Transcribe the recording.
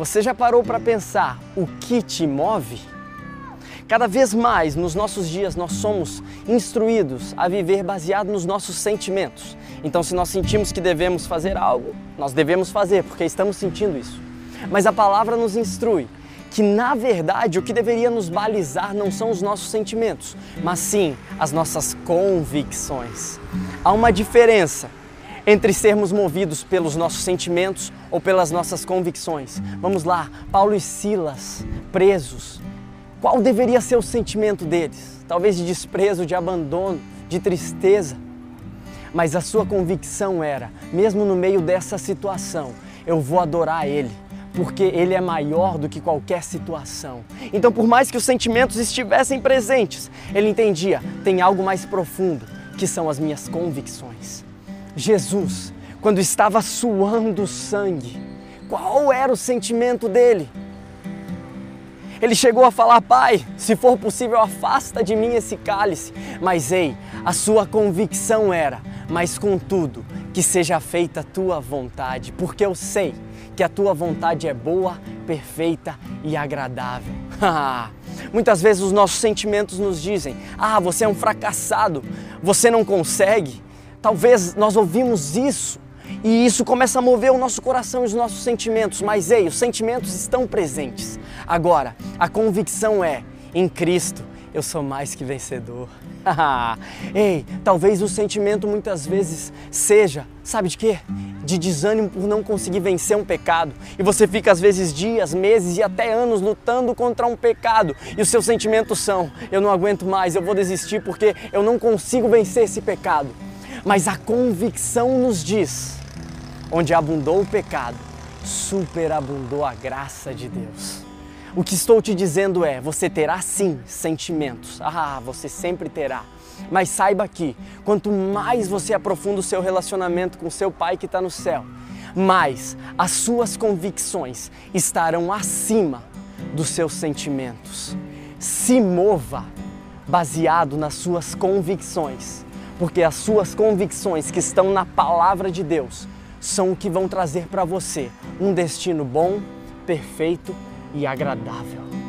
Você já parou para pensar o que te move? Cada vez mais nos nossos dias nós somos instruídos a viver baseado nos nossos sentimentos. Então, se nós sentimos que devemos fazer algo, nós devemos fazer porque estamos sentindo isso. Mas a palavra nos instrui que, na verdade, o que deveria nos balizar não são os nossos sentimentos, mas sim as nossas convicções. Há uma diferença entre sermos movidos pelos nossos sentimentos ou pelas nossas convicções. Vamos lá, Paulo e Silas, presos. Qual deveria ser o sentimento deles? Talvez de desprezo, de abandono, de tristeza. Mas a sua convicção era, mesmo no meio dessa situação, eu vou adorar Ele, porque Ele é maior do que qualquer situação. Então, por mais que os sentimentos estivessem presentes, ele entendia: tem algo mais profundo, que são as minhas convicções. Jesus, quando estava suando sangue, qual era o sentimento dele? Ele chegou a falar: Pai, se for possível, afasta de mim esse cálice. Mas ei, a sua convicção era: Mas contudo, que seja feita a tua vontade, porque eu sei que a tua vontade é boa, perfeita e agradável. Muitas vezes os nossos sentimentos nos dizem: Ah, você é um fracassado, você não consegue. Talvez nós ouvimos isso e isso começa a mover o nosso coração e os nossos sentimentos, mas ei, os sentimentos estão presentes. Agora, a convicção é: em Cristo eu sou mais que vencedor. ei, talvez o sentimento muitas vezes seja, sabe de quê? De desânimo por não conseguir vencer um pecado. E você fica às vezes dias, meses e até anos lutando contra um pecado. E os seus sentimentos são: eu não aguento mais, eu vou desistir porque eu não consigo vencer esse pecado. Mas a convicção nos diz: onde abundou o pecado, superabundou a graça de Deus. O que estou te dizendo é: você terá sim sentimentos. Ah, você sempre terá. Mas saiba que quanto mais você aprofunda o seu relacionamento com seu Pai que está no céu, mais as suas convicções estarão acima dos seus sentimentos. Se mova baseado nas suas convicções porque as suas convicções que estão na palavra de Deus são o que vão trazer para você um destino bom, perfeito e agradável.